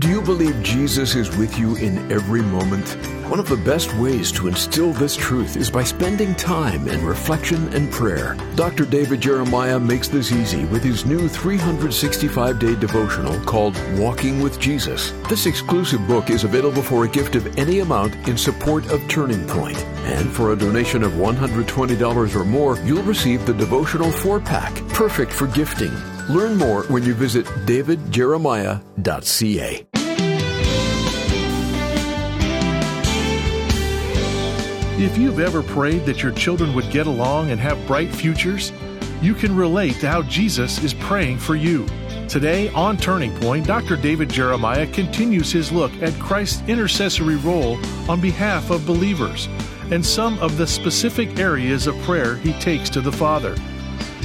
Do you believe Jesus is with you in every moment? One of the best ways to instill this truth is by spending time in reflection and prayer. Dr. David Jeremiah makes this easy with his new 365 day devotional called Walking with Jesus. This exclusive book is available for a gift of any amount in support of Turning Point. And for a donation of $120 or more, you'll receive the devotional four pack, perfect for gifting. Learn more when you visit davidjeremiah.ca. If you've ever prayed that your children would get along and have bright futures, you can relate to how Jesus is praying for you. Today on Turning Point, Dr. David Jeremiah continues his look at Christ's intercessory role on behalf of believers and some of the specific areas of prayer he takes to the Father.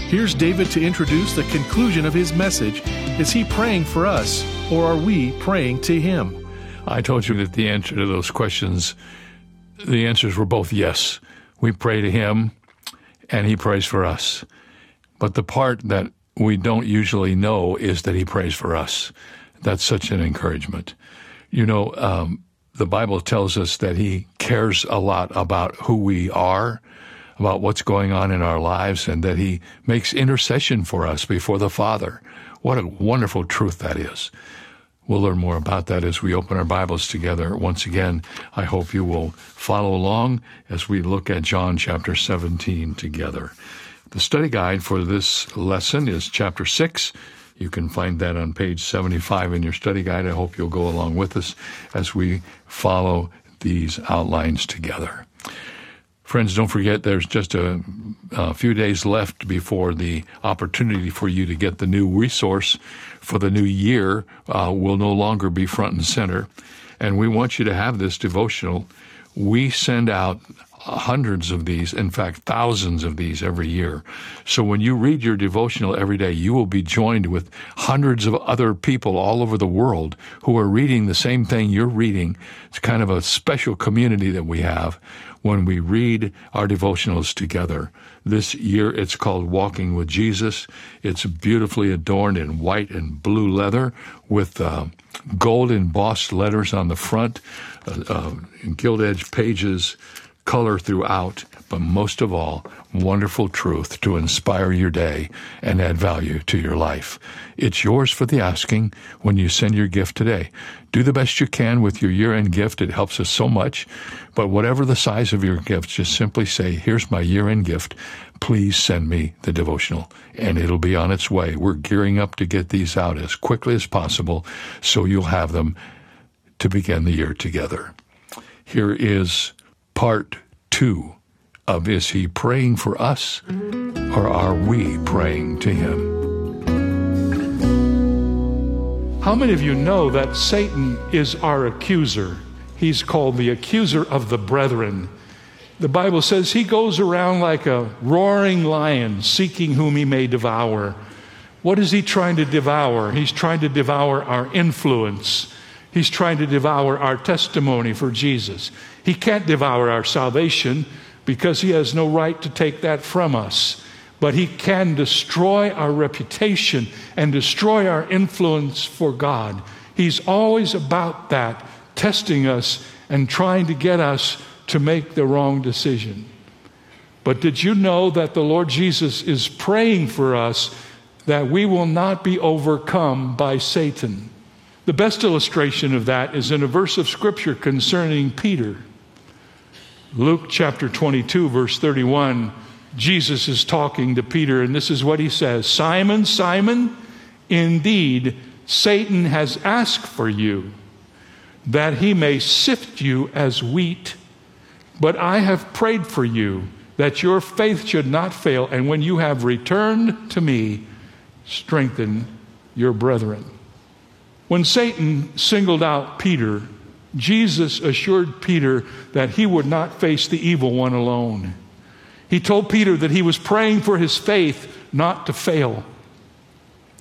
Here's David to introduce the conclusion of his message. Is he praying for us, or are we praying to him? I told you that the answer to those questions the answers were both yes. We pray to Him, and He prays for us. But the part that we don't usually know is that He prays for us. That's such an encouragement. You know, um, the Bible tells us that He cares a lot about who we are, about what's going on in our lives, and that He makes intercession for us before the Father. What a wonderful truth that is. We'll learn more about that as we open our Bibles together. Once again, I hope you will follow along as we look at John chapter 17 together. The study guide for this lesson is chapter 6. You can find that on page 75 in your study guide. I hope you'll go along with us as we follow these outlines together. Friends, don't forget there's just a, a, few days left before the opportunity for you to get the new resource for the new year uh, will no longer be front and center. And we want you to have this devotional. We send out hundreds of these, in fact, thousands of these every year. So when you read your devotional every day, you will be joined with hundreds of other people all over the world who are reading the same thing you're reading. It's kind of a special community that we have when we read our devotionals together. This year it's called Walking with Jesus. It's beautifully adorned in white and blue leather with uh, gold embossed letters on the front, uh, uh, gilt edged pages, color throughout, but most of all, wonderful truth to inspire your day and add value to your life. It's yours for the asking when you send your gift today. Do the best you can with your year end gift. It helps us so much. But whatever the size of your gift, just simply say, here's my year end gift. Please send me the devotional and it'll be on its way. We're gearing up to get these out as quickly as possible so you'll have them to begin the year together. Here is part two of Is He Praying for Us or Are We Praying to Him? How many of you know that Satan is our accuser? He's called the accuser of the brethren. The Bible says he goes around like a roaring lion, seeking whom he may devour. What is he trying to devour? He's trying to devour our influence. He's trying to devour our testimony for Jesus. He can't devour our salvation because he has no right to take that from us. But he can destroy our reputation and destroy our influence for God. He's always about that, testing us and trying to get us to make the wrong decision. But did you know that the Lord Jesus is praying for us that we will not be overcome by Satan? The best illustration of that is in a verse of Scripture concerning Peter. Luke chapter 22, verse 31, Jesus is talking to Peter, and this is what he says Simon, Simon, indeed, Satan has asked for you that he may sift you as wheat, but I have prayed for you that your faith should not fail, and when you have returned to me, strengthen your brethren. When Satan singled out Peter Jesus assured Peter that he would not face the evil one alone. He told Peter that he was praying for his faith not to fail.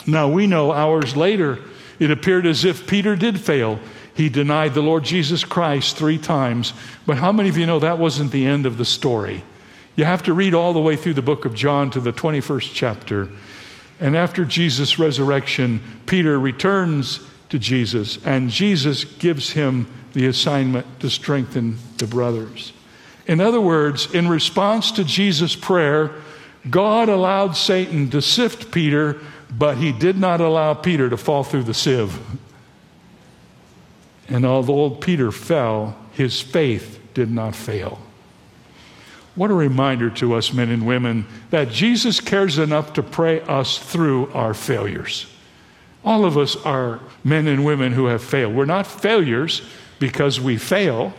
Now we know hours later, it appeared as if Peter did fail. He denied the Lord Jesus Christ three times. But how many of you know that wasn't the end of the story? You have to read all the way through the book of John to the 21st chapter. And after Jesus' resurrection, Peter returns to Jesus, and Jesus gives him the assignment to strengthen the brothers. In other words, in response to Jesus' prayer, God allowed Satan to sift Peter, but he did not allow Peter to fall through the sieve. And although Peter fell, his faith did not fail. What a reminder to us, men and women, that Jesus cares enough to pray us through our failures. All of us are men and women who have failed. We're not failures because we fail,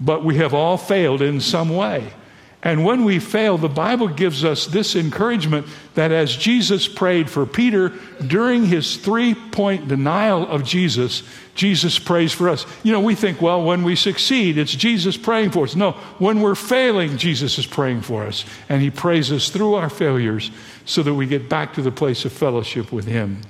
but we have all failed in some way. And when we fail, the Bible gives us this encouragement that as Jesus prayed for Peter during his three point denial of Jesus, Jesus prays for us. You know, we think, well, when we succeed, it's Jesus praying for us. No, when we're failing, Jesus is praying for us. And he prays us through our failures so that we get back to the place of fellowship with him.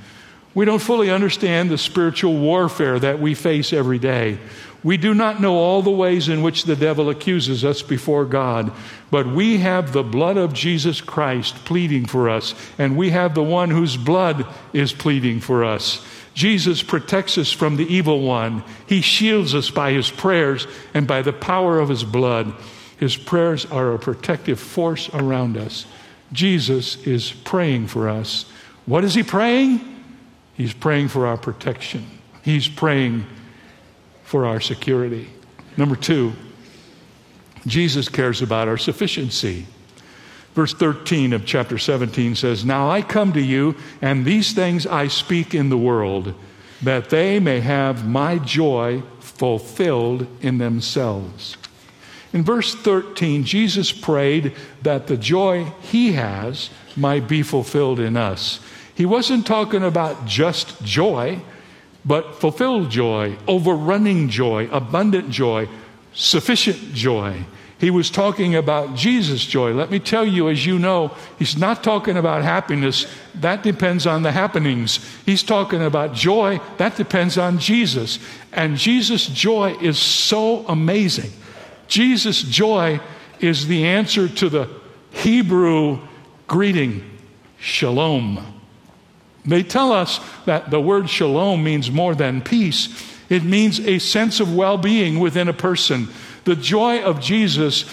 We don't fully understand the spiritual warfare that we face every day. We do not know all the ways in which the devil accuses us before God, but we have the blood of Jesus Christ pleading for us, and we have the one whose blood is pleading for us. Jesus protects us from the evil one. He shields us by his prayers and by the power of his blood. His prayers are a protective force around us. Jesus is praying for us. What is he praying? He's praying for our protection, He's praying for our security. Number two, Jesus cares about our sufficiency. Verse 13 of chapter 17 says, Now I come to you, and these things I speak in the world, that they may have my joy fulfilled in themselves. In verse 13, Jesus prayed that the joy he has might be fulfilled in us. He wasn't talking about just joy, but fulfilled joy, overrunning joy, abundant joy, sufficient joy. He was talking about Jesus' joy. Let me tell you, as you know, he's not talking about happiness. That depends on the happenings. He's talking about joy. That depends on Jesus. And Jesus' joy is so amazing. Jesus' joy is the answer to the Hebrew greeting, shalom. They tell us that the word shalom means more than peace, it means a sense of well being within a person. The joy of Jesus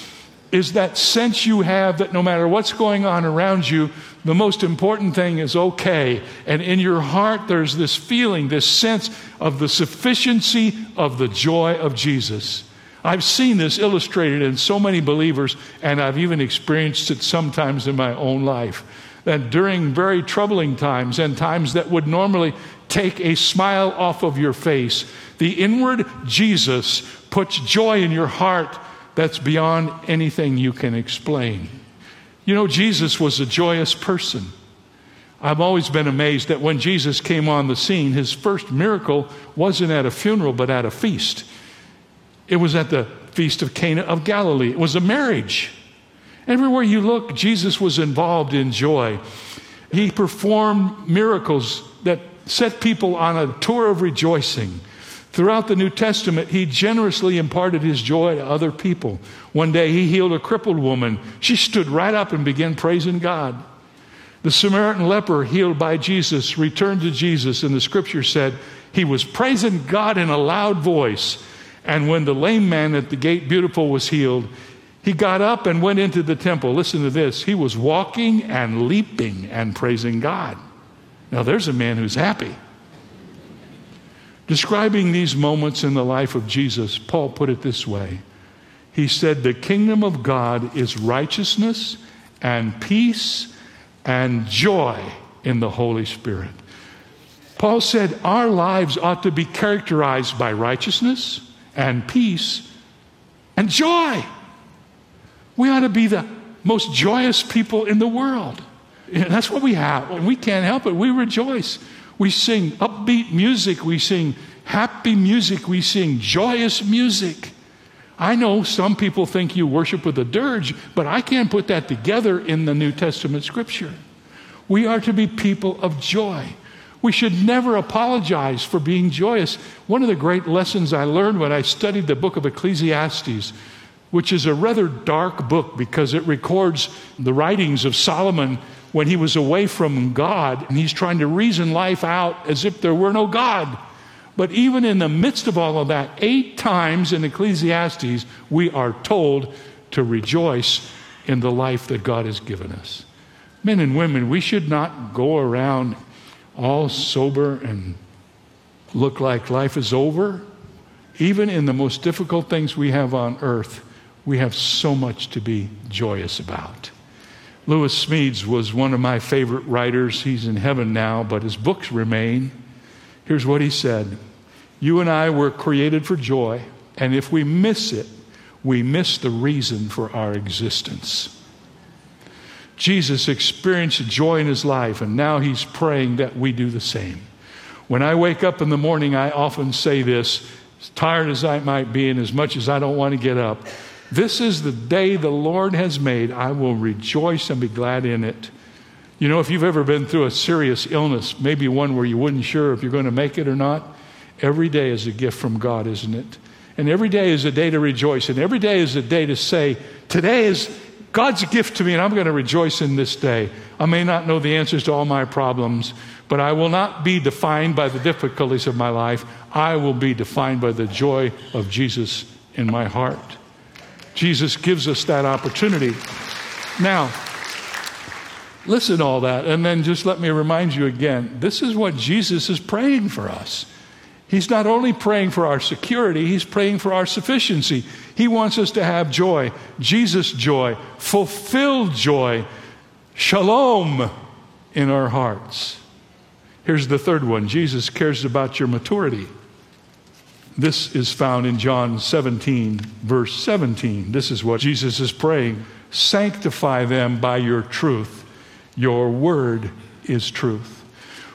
is that sense you have that no matter what's going on around you, the most important thing is okay. And in your heart, there's this feeling, this sense of the sufficiency of the joy of Jesus. I've seen this illustrated in so many believers, and I've even experienced it sometimes in my own life that during very troubling times and times that would normally take a smile off of your face, the inward Jesus puts joy in your heart that's beyond anything you can explain. You know, Jesus was a joyous person. I've always been amazed that when Jesus came on the scene, his first miracle wasn't at a funeral, but at a feast. It was at the feast of Cana of Galilee. It was a marriage. Everywhere you look, Jesus was involved in joy. He performed miracles that set people on a tour of rejoicing. Throughout the New Testament, he generously imparted his joy to other people. One day, he healed a crippled woman. She stood right up and began praising God. The Samaritan leper, healed by Jesus, returned to Jesus, and the scripture said he was praising God in a loud voice. And when the lame man at the gate, beautiful, was healed, he got up and went into the temple. Listen to this. He was walking and leaping and praising God. Now, there's a man who's happy. Describing these moments in the life of Jesus, Paul put it this way He said, The kingdom of God is righteousness and peace and joy in the Holy Spirit. Paul said, Our lives ought to be characterized by righteousness and peace and joy. We ought to be the most joyous people in the world. And that's what we have. And we can't help it. We rejoice. We sing upbeat music. We sing happy music. We sing joyous music. I know some people think you worship with a dirge, but I can't put that together in the New Testament scripture. We are to be people of joy. We should never apologize for being joyous. One of the great lessons I learned when I studied the book of Ecclesiastes which is a rather dark book because it records the writings of Solomon when he was away from God and he's trying to reason life out as if there were no God. But even in the midst of all of that, eight times in Ecclesiastes, we are told to rejoice in the life that God has given us. Men and women, we should not go around all sober and look like life is over. Even in the most difficult things we have on earth, we have so much to be joyous about. Lewis Smedes was one of my favorite writers. He's in heaven now, but his books remain. Here's what he said You and I were created for joy, and if we miss it, we miss the reason for our existence. Jesus experienced joy in his life, and now he's praying that we do the same. When I wake up in the morning, I often say this, as tired as I might be, and as much as I don't want to get up this is the day the Lord has made. I will rejoice and be glad in it. You know, if you've ever been through a serious illness, maybe one where you wasn't sure if you're going to make it or not, every day is a gift from God, isn't it? And every day is a day to rejoice. And every day is a day to say, Today is God's gift to me, and I'm going to rejoice in this day. I may not know the answers to all my problems, but I will not be defined by the difficulties of my life. I will be defined by the joy of Jesus in my heart. Jesus gives us that opportunity. Now, listen to all that, and then just let me remind you again this is what Jesus is praying for us. He's not only praying for our security, he's praying for our sufficiency. He wants us to have joy, Jesus' joy, fulfilled joy, shalom in our hearts. Here's the third one Jesus cares about your maturity. This is found in John 17, verse 17. This is what Jesus is praying Sanctify them by your truth. Your word is truth.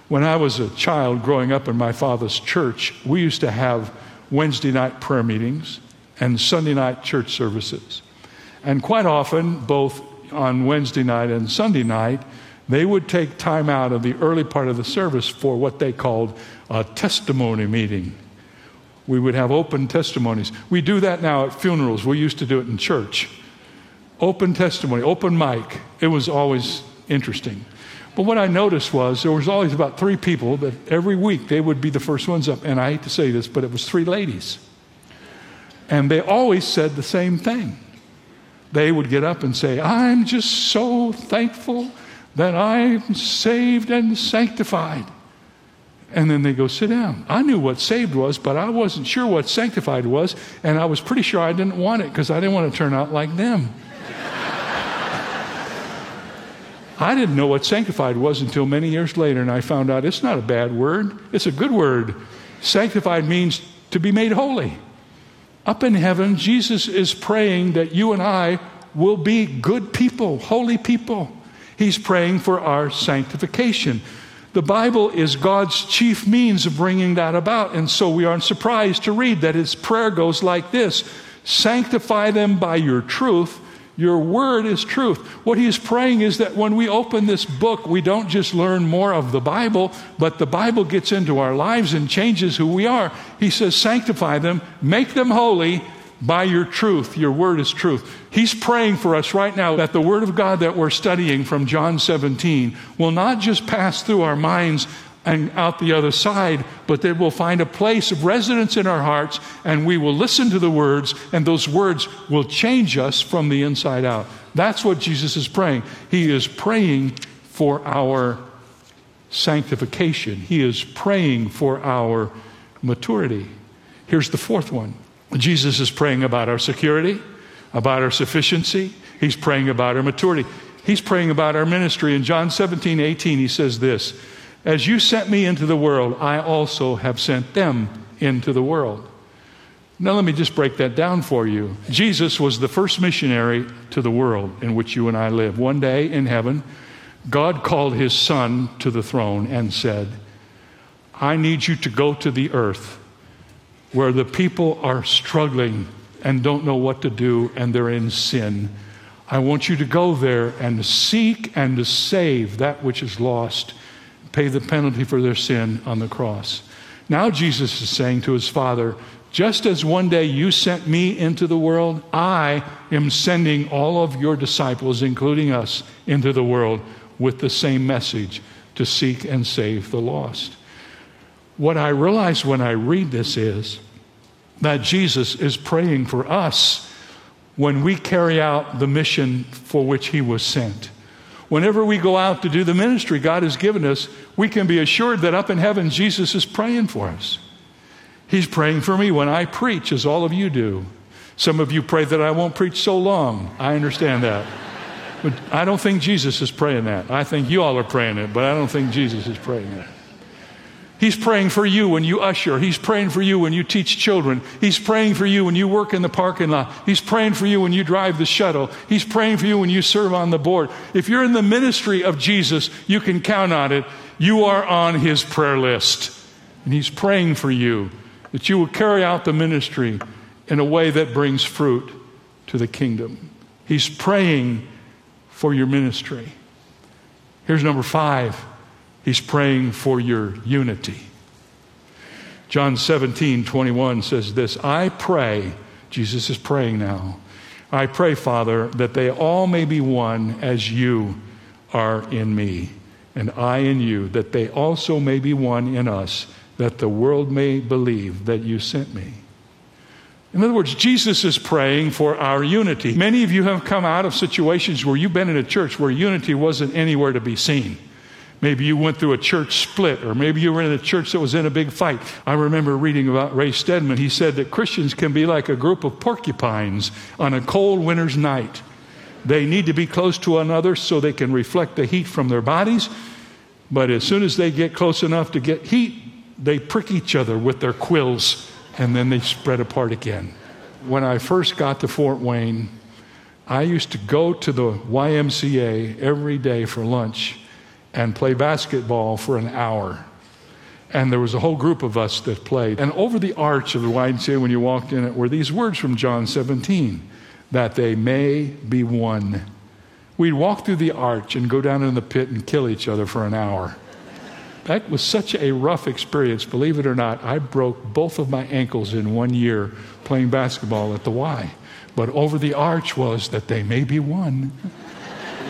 When I was a child growing up in my father's church, we used to have Wednesday night prayer meetings and Sunday night church services. And quite often, both on Wednesday night and Sunday night, they would take time out of the early part of the service for what they called a testimony meeting we would have open testimonies. We do that now at funerals. We used to do it in church. Open testimony, open mic. It was always interesting. But what I noticed was there was always about three people that every week they would be the first ones up. And I hate to say this, but it was three ladies. And they always said the same thing. They would get up and say, I'm just so thankful that I'm saved and sanctified. And then they go, sit down. I knew what saved was, but I wasn't sure what sanctified was, and I was pretty sure I didn't want it because I didn't want to turn out like them. I didn't know what sanctified was until many years later, and I found out it's not a bad word, it's a good word. Sanctified means to be made holy. Up in heaven, Jesus is praying that you and I will be good people, holy people. He's praying for our sanctification. The Bible is God's chief means of bringing that about. And so we aren't surprised to read that his prayer goes like this Sanctify them by your truth. Your word is truth. What he is praying is that when we open this book, we don't just learn more of the Bible, but the Bible gets into our lives and changes who we are. He says, Sanctify them, make them holy, by your truth. Your word is truth. He's praying for us right now that the word of God that we're studying from John 17 will not just pass through our minds and out the other side, but that we'll find a place of residence in our hearts and we will listen to the words and those words will change us from the inside out. That's what Jesus is praying. He is praying for our sanctification. He is praying for our maturity. Here's the fourth one Jesus is praying about our security, about our sufficiency. He's praying about our maturity. He's praying about our ministry. In John 17, 18, he says this As you sent me into the world, I also have sent them into the world. Now, let me just break that down for you. Jesus was the first missionary to the world in which you and I live. One day in heaven, God called his son to the throne and said, I need you to go to the earth where the people are struggling and don't know what to do and they're in sin. I want you to go there and seek and to save that which is lost, pay the penalty for their sin on the cross. Now Jesus is saying to his Father, just as one day you sent me into the world, I am sending all of your disciples, including us, into the world with the same message to seek and save the lost. What I realize when I read this is that Jesus is praying for us when we carry out the mission for which he was sent. Whenever we go out to do the ministry God has given us, we can be assured that up in heaven, Jesus is praying for us. He's praying for me when I preach, as all of you do. Some of you pray that I won't preach so long. I understand that. But I don't think Jesus is praying that. I think you all are praying it, but I don't think Jesus is praying that. He's praying for you when you usher. He's praying for you when you teach children. He's praying for you when you work in the parking lot. He's praying for you when you drive the shuttle. He's praying for you when you serve on the board. If you're in the ministry of Jesus, you can count on it. You are on his prayer list. And he's praying for you that you will carry out the ministry in a way that brings fruit to the kingdom. He's praying for your ministry. Here's number five He's praying for your unity. John 17, 21 says this I pray, Jesus is praying now. I pray, Father, that they all may be one as you are in me, and I in you, that they also may be one in us, that the world may believe that you sent me. In other words, Jesus is praying for our unity. Many of you have come out of situations where you've been in a church where unity wasn't anywhere to be seen. Maybe you went through a church split, or maybe you were in a church that was in a big fight. I remember reading about Ray Stedman. He said that Christians can be like a group of porcupines on a cold winter's night. They need to be close to another so they can reflect the heat from their bodies. But as soon as they get close enough to get heat, they prick each other with their quills and then they spread apart again. When I first got to Fort Wayne, I used to go to the YMCA every day for lunch and play basketball for an hour. And there was a whole group of us that played. And over the arch of the YMCA, when you walked in it, were these words from John 17 that they may be one. We'd walk through the arch and go down in the pit and kill each other for an hour. That was such a rough experience. Believe it or not, I broke both of my ankles in one year playing basketball at the Y. But over the arch was that they may be one.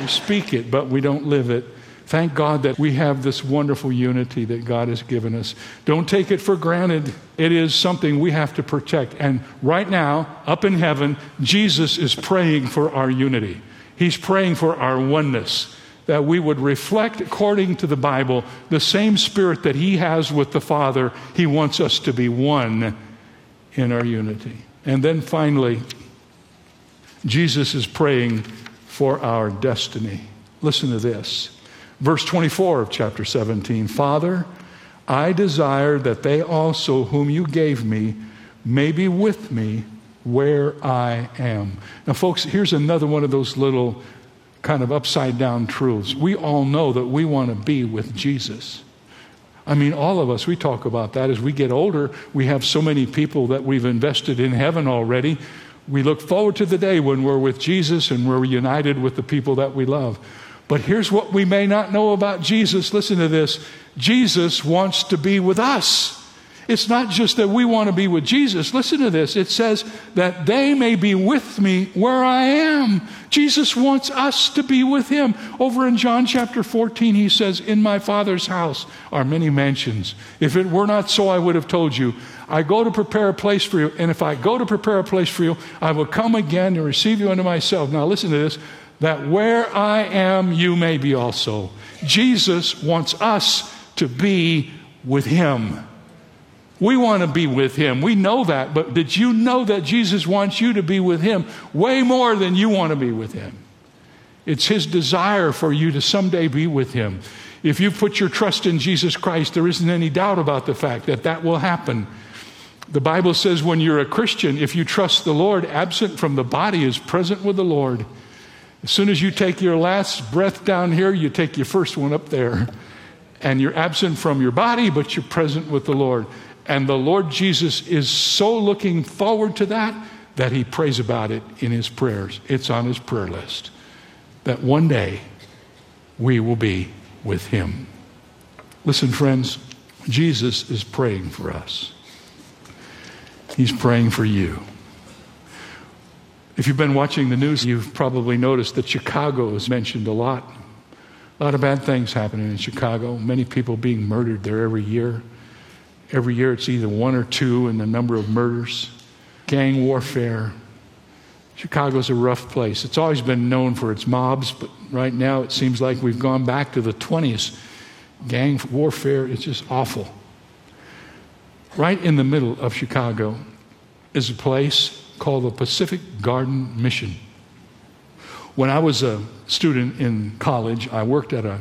we speak it, but we don't live it. Thank God that we have this wonderful unity that God has given us. Don't take it for granted. It is something we have to protect. And right now, up in heaven, Jesus is praying for our unity. He's praying for our oneness, that we would reflect, according to the Bible, the same spirit that He has with the Father. He wants us to be one in our unity. And then finally, Jesus is praying for our destiny. Listen to this. Verse 24 of chapter 17 Father, I desire that they also, whom you gave me, may be with me where I am. Now, folks, here's another one of those little kind of upside down truths. We all know that we want to be with Jesus. I mean, all of us, we talk about that as we get older. We have so many people that we've invested in heaven already. We look forward to the day when we're with Jesus and we're united with the people that we love. But here's what we may not know about Jesus. Listen to this Jesus wants to be with us. It's not just that we want to be with Jesus. Listen to this. It says that they may be with me where I am. Jesus wants us to be with him. Over in John chapter 14, he says, In my Father's house are many mansions. If it were not so, I would have told you. I go to prepare a place for you. And if I go to prepare a place for you, I will come again and receive you unto myself. Now, listen to this that where I am, you may be also. Jesus wants us to be with Him. We want to be with Him. We know that, but did you know that Jesus wants you to be with Him way more than you want to be with Him? It's His desire for you to someday be with Him. If you put your trust in Jesus Christ, there isn't any doubt about the fact that that will happen. The Bible says when you're a Christian, if you trust the Lord, absent from the body is present with the Lord. As soon as you take your last breath down here, you take your first one up there. And you're absent from your body, but you're present with the Lord. And the Lord Jesus is so looking forward to that that he prays about it in his prayers. It's on his prayer list. That one day we will be with him. Listen, friends, Jesus is praying for us. He's praying for you. If you've been watching the news, you've probably noticed that Chicago is mentioned a lot. A lot of bad things happening in Chicago, many people being murdered there every year. Every year it's either one or two in the number of murders, gang warfare. Chicago's a rough place. It's always been known for its mobs, but right now it seems like we've gone back to the 20s. Gang warfare, it's just awful. Right in the middle of Chicago is a place called the Pacific Garden Mission. When I was a student in college, I worked at a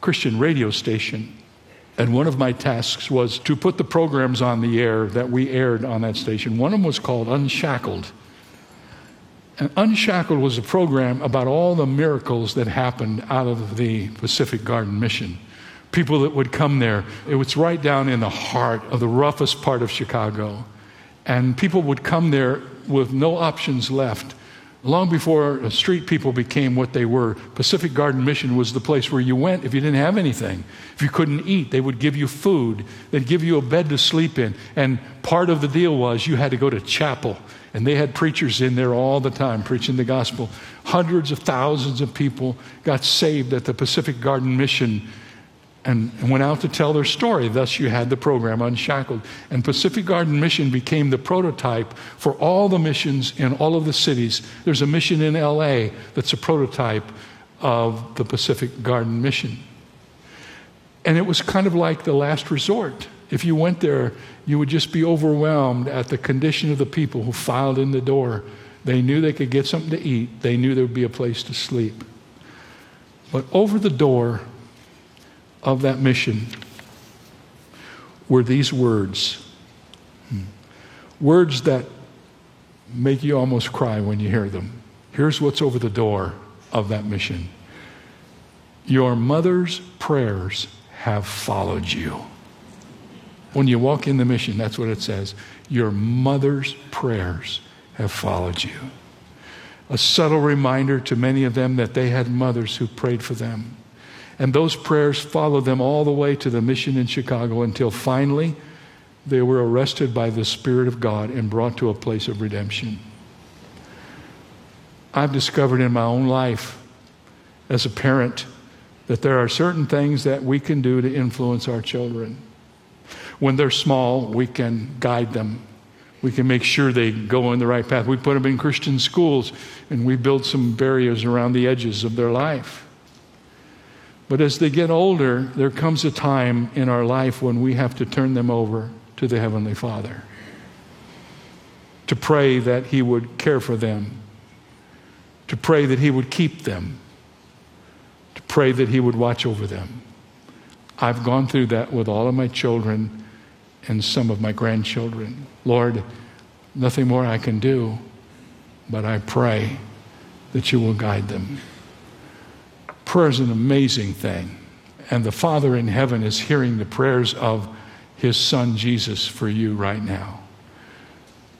Christian radio station, and one of my tasks was to put the programs on the air that we aired on that station. One of them was called Unshackled. And Unshackled was a program about all the miracles that happened out of the Pacific Garden Mission. People that would come there. It was right down in the heart of the roughest part of Chicago. And people would come there with no options left. Long before uh, street people became what they were, Pacific Garden Mission was the place where you went if you didn't have anything. If you couldn't eat, they would give you food. They'd give you a bed to sleep in. And part of the deal was you had to go to chapel. And they had preachers in there all the time preaching the gospel. Hundreds of thousands of people got saved at the Pacific Garden Mission and, went out to tell their story. Thus, you had the program Unshackled. And Pacific Garden Mission became the prototype for all the missions in all of the cities. There's a mission in LA that's a prototype of the Pacific Garden Mission. And it was kind of like the last resort. If you went there, you would just be overwhelmed at the condition of the people who filed in the door. They knew they could get something to eat, they knew there would be a place to sleep. But over the door, of that mission were these words. Words that make you almost cry when you hear them. Here's what's over the door of that mission Your mother's prayers have followed you. When you walk in the mission, that's what it says. Your mother's prayers have followed you. A subtle reminder to many of them that they had mothers who prayed for them. And those prayers followed them all the way to the mission in Chicago until finally they were arrested by the Spirit of God and brought to a place of redemption. I've discovered in my own life as a parent that there are certain things that we can do to influence our children. When they're small, we can guide them. We can make sure they go in the right path. We put them in Christian schools and we build some barriers around the edges of their life. But as they get older, there comes a time in our life when we have to turn them over to the Heavenly Father. To pray that He would care for them. To pray that He would keep them. To pray that He would watch over them. I've gone through that with all of my children and some of my grandchildren. Lord, nothing more I can do, but I pray that you will guide them. Prayer is an amazing thing. And the Father in heaven is hearing the prayers of his Son Jesus for you right now.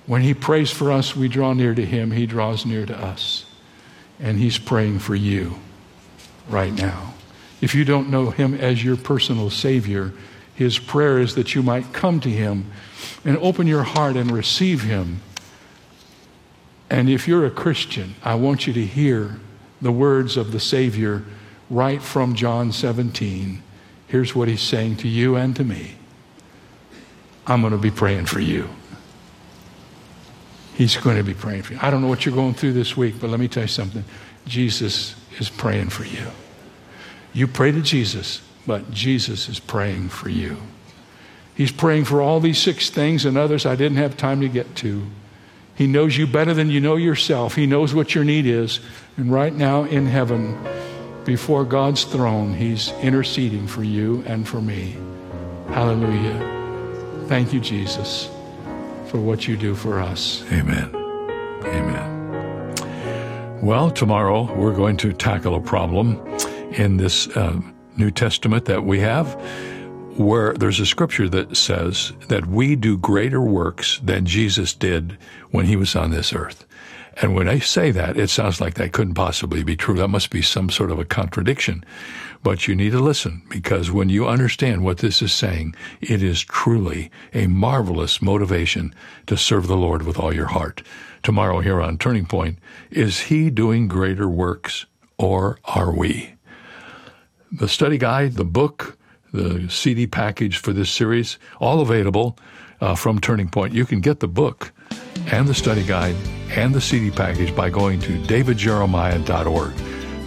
When he prays for us, we draw near to him, he draws near to us. And he's praying for you right now. If you don't know him as your personal Savior, his prayer is that you might come to him and open your heart and receive him. And if you're a Christian, I want you to hear the words of the Savior right from John 17. Here's what he's saying to you and to me I'm going to be praying for you. He's going to be praying for you. I don't know what you're going through this week, but let me tell you something. Jesus is praying for you. You pray to Jesus, but Jesus is praying for you. He's praying for all these six things and others I didn't have time to get to. He knows you better than you know yourself. He knows what your need is. And right now in heaven, before God's throne, He's interceding for you and for me. Hallelujah. Thank you, Jesus, for what you do for us. Amen. Amen. Well, tomorrow we're going to tackle a problem in this uh, New Testament that we have where there's a scripture that says that we do greater works than Jesus did when he was on this earth. And when I say that, it sounds like that couldn't possibly be true. That must be some sort of a contradiction. But you need to listen because when you understand what this is saying, it is truly a marvelous motivation to serve the Lord with all your heart. Tomorrow here on Turning Point, is He doing greater works or are we? The study guide, the book, the CD package for this series, all available uh, from Turning Point. You can get the book and the study guide and the CD package by going to davidjeremiah.org.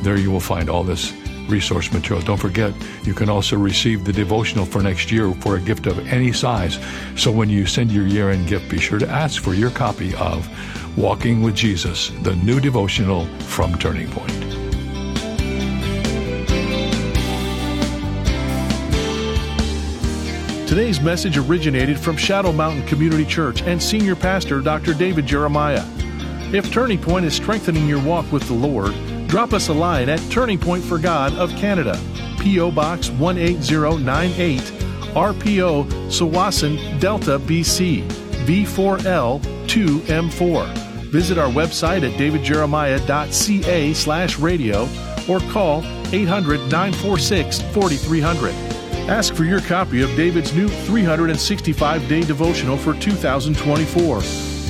There you will find all this resource material. Don't forget, you can also receive the devotional for next year for a gift of any size. So when you send your year end gift, be sure to ask for your copy of Walking with Jesus, the new devotional from Turning Point. Today's message originated from Shadow Mountain Community Church and Senior Pastor Dr. David Jeremiah. If Turning Point is strengthening your walk with the Lord, drop us a line at Turning Point for God of Canada, P.O. Box 18098, RPO, Tsawwassen, Delta, BC, V4L 2M4. Visit our website at davidjeremiah.ca slash radio or call 800 946 4300. Ask for your copy of David's new 365 day devotional for 2024,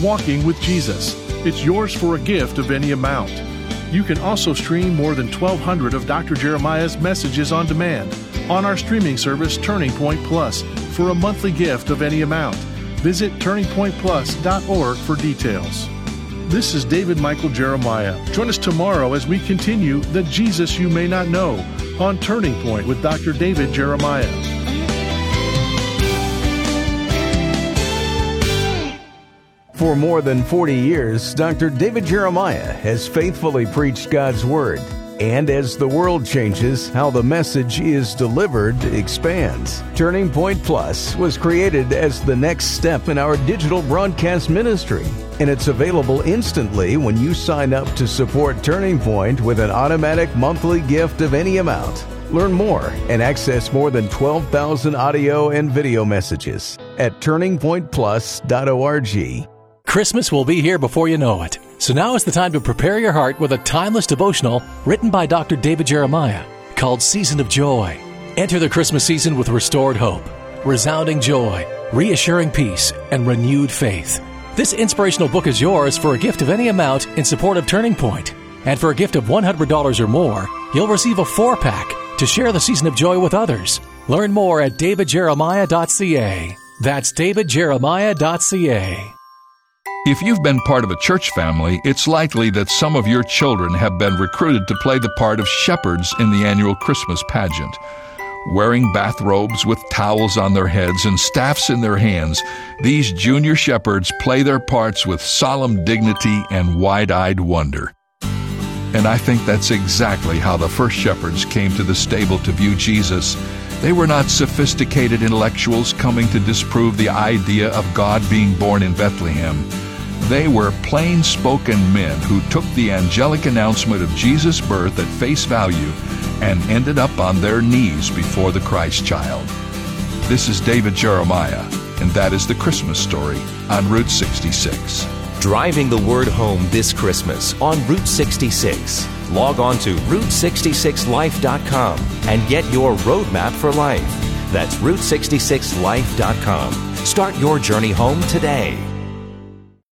Walking with Jesus. It's yours for a gift of any amount. You can also stream more than 1,200 of Dr. Jeremiah's messages on demand on our streaming service Turning Point Plus for a monthly gift of any amount. Visit turningpointplus.org for details. This is David Michael Jeremiah. Join us tomorrow as we continue The Jesus You May Not Know on Turning Point with Dr. David Jeremiah. For more than 40 years, Dr. David Jeremiah has faithfully preached God's Word. And as the world changes, how the message is delivered expands. Turning Point Plus was created as the next step in our digital broadcast ministry. And it's available instantly when you sign up to support Turning Point with an automatic monthly gift of any amount. Learn more and access more than 12,000 audio and video messages at turningpointplus.org. Christmas will be here before you know it. So now is the time to prepare your heart with a timeless devotional written by Dr. David Jeremiah called Season of Joy. Enter the Christmas season with restored hope, resounding joy, reassuring peace, and renewed faith. This inspirational book is yours for a gift of any amount in support of Turning Point. And for a gift of $100 or more, you'll receive a four pack to share the season of joy with others. Learn more at davidjeremiah.ca. That's davidjeremiah.ca. If you've been part of a church family, it's likely that some of your children have been recruited to play the part of shepherds in the annual Christmas pageant. Wearing bathrobes with towels on their heads and staffs in their hands, these junior shepherds play their parts with solemn dignity and wide eyed wonder. And I think that's exactly how the first shepherds came to the stable to view Jesus. They were not sophisticated intellectuals coming to disprove the idea of God being born in Bethlehem. They were plain spoken men who took the angelic announcement of Jesus' birth at face value and ended up on their knees before the Christ child. This is David Jeremiah, and that is the Christmas story on Route 66. Driving the word home this Christmas on Route 66. Log on to Route66Life.com and get your roadmap for life. That's Route66Life.com. Start your journey home today.